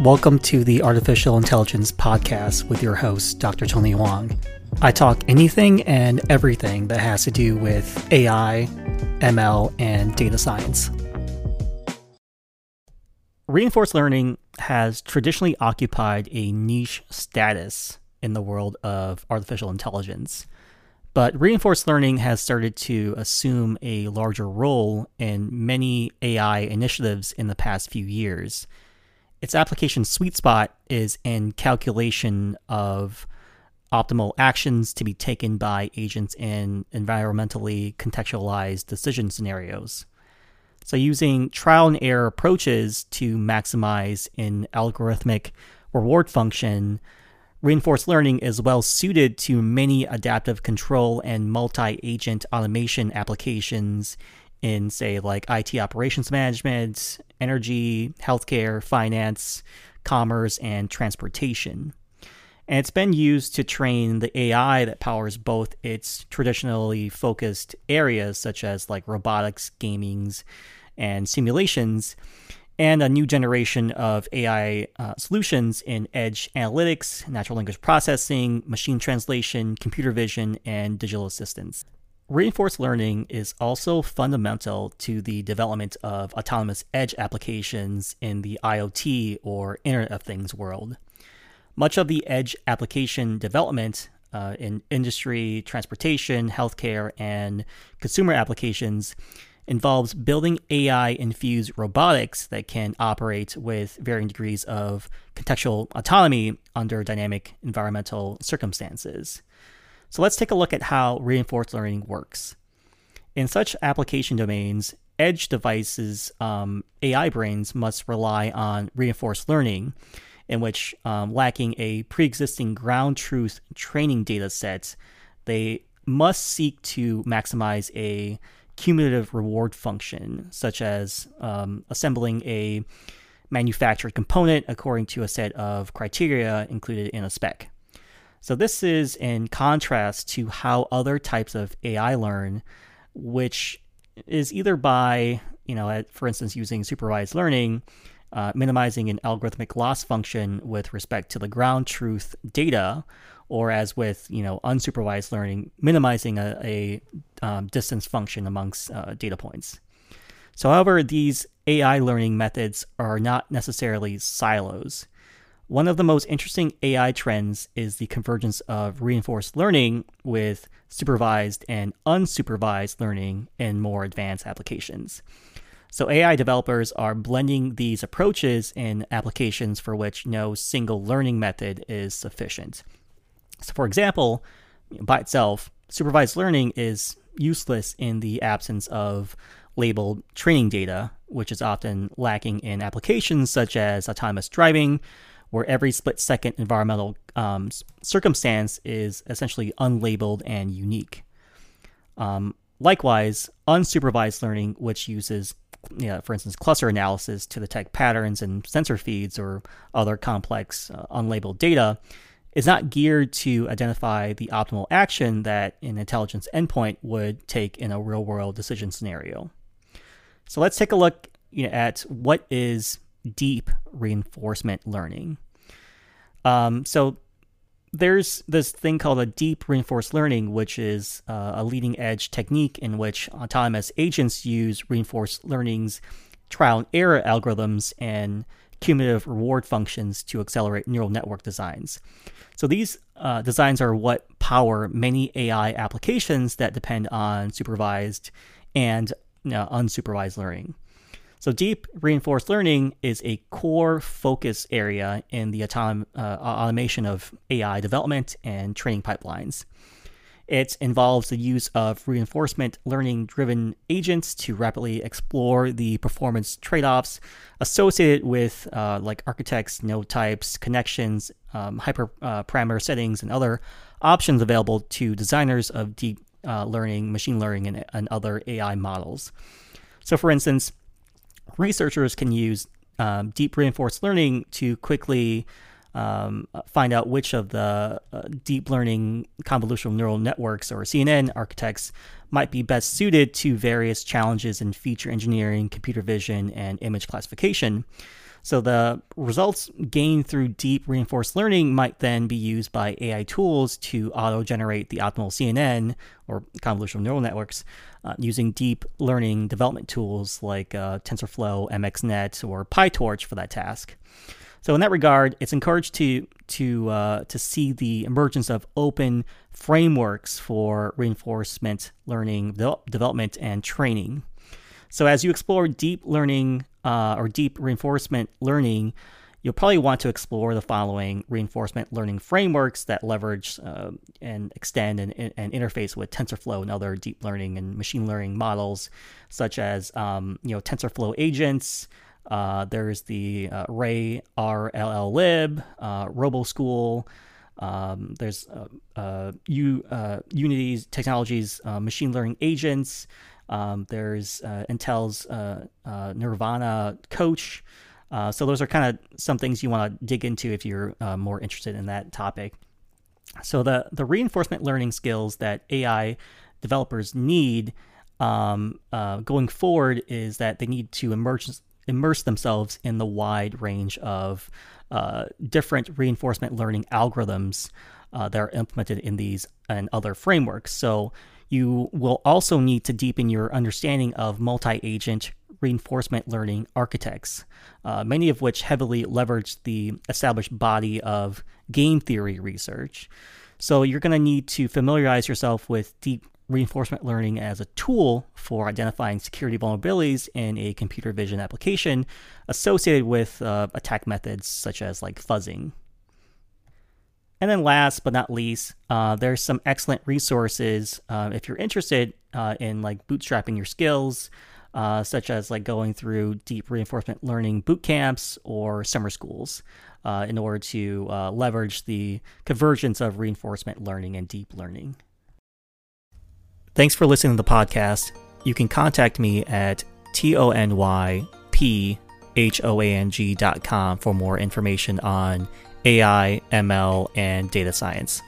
Welcome to the Artificial Intelligence Podcast with your host, Dr. Tony Hoang. I talk anything and everything that has to do with AI, ML, and data science. Reinforced learning has traditionally occupied a niche status in the world of artificial intelligence. But reinforced learning has started to assume a larger role in many AI initiatives in the past few years its application sweet spot is in calculation of optimal actions to be taken by agents in environmentally contextualized decision scenarios. So, using trial and error approaches to maximize an algorithmic reward function, reinforced learning is well suited to many adaptive control and multi agent automation applications in, say, like IT operations management, energy, healthcare, finance, commerce, and transportation. And it's been used to train the AI that powers both its traditionally focused areas, such as like robotics, gamings, and simulations, and a new generation of AI uh, solutions in edge analytics, natural language processing, machine translation, computer vision, and digital assistance. Reinforced learning is also fundamental to the development of autonomous edge applications in the IoT or Internet of Things world. Much of the edge application development uh, in industry, transportation, healthcare, and consumer applications involves building AI infused robotics that can operate with varying degrees of contextual autonomy under dynamic environmental circumstances. So let's take a look at how reinforced learning works. In such application domains, edge devices, um, AI brains must rely on reinforced learning, in which, um, lacking a pre existing ground truth training data set, they must seek to maximize a cumulative reward function, such as um, assembling a manufactured component according to a set of criteria included in a spec. So this is in contrast to how other types of AI learn, which is either by, you know, for instance, using supervised learning, uh, minimizing an algorithmic loss function with respect to the ground truth data, or as with, you know, unsupervised learning, minimizing a, a um, distance function amongst uh, data points. So, however, these AI learning methods are not necessarily silos. One of the most interesting AI trends is the convergence of reinforced learning with supervised and unsupervised learning in more advanced applications. So, AI developers are blending these approaches in applications for which no single learning method is sufficient. So, for example, by itself, supervised learning is useless in the absence of labeled training data, which is often lacking in applications such as autonomous driving, where every split second environmental um, circumstance is essentially unlabeled and unique. Um, likewise, unsupervised learning, which uses, you know, for instance, cluster analysis to detect patterns in sensor feeds or other complex uh, unlabeled data, is not geared to identify the optimal action that an intelligence endpoint would take in a real world decision scenario. So let's take a look you know, at what is deep reinforcement learning. Um, so there's this thing called a deep reinforced learning, which is uh, a leading edge technique in which autonomous agents use reinforced learning's trial and error algorithms and cumulative reward functions to accelerate neural network designs. So these uh, designs are what power many AI applications that depend on supervised and you know, unsupervised learning. So, deep reinforced learning is a core focus area in the autom- uh, automation of AI development and training pipelines. It involves the use of reinforcement learning driven agents to rapidly explore the performance trade offs associated with uh, like architects, node types, connections, um, hyper uh, settings, and other options available to designers of deep uh, learning, machine learning, and, and other AI models. So, for instance, researchers can use um, deep reinforced learning to quickly um, find out which of the uh, deep learning convolutional neural networks or CNN architects might be best suited to various challenges in feature engineering, computer vision, and image classification. So the results gained through deep reinforced learning might then be used by AI tools to auto generate the optimal CNN or convolutional neural networks uh, using deep learning development tools like uh, TensorFlow, MXNet, or PyTorch for that task. So in that regard, it's encouraged to to uh, to see the emergence of open frameworks for reinforcement learning de- development and training. So as you explore deep learning uh, or deep reinforcement learning, you'll probably want to explore the following reinforcement learning frameworks that leverage uh, and extend and, and, interface with TensorFlow and other deep learning and machine learning models, such as um, you know TensorFlow agents. Uh, there's the uh, Ray RLLib, uh, RoboSchool. Um, there's uh, uh, U, uh, Unity's technologies, machine learning agents. Um, there's Intel's Nervana Coach. so those are kind of some things you want to dig into if you're more interested in that topic. So the the reinforcement learning skills that AI developers need um, uh, going forward is that they need to immerse themselves in the wide range of uh, different reinforcement learning algorithms uh, that are implemented in these and other frameworks. So you will also need to deepen your understanding of multi agent reinforcement learning architects, uh, many of which heavily leverage the established body of game theory research. So you're going to need to familiarize yourself with deep reinforcement learning as a tool for identifying security vulnerabilities in a computer vision application associated with uh, attack methods such as like fuzzing. And then last but not least, uh, there's some excellent resources uh, if you're interested uh, in like bootstrapping your skills, uh, such as like going through deep reinforcement learning boot camps or summer schools uh, in order to leverage the convergence of reinforcement learning and deep learning. Thanks for listening to the podcast. You can contact me at tonyphoang.com for more information on AI, ML, and data science.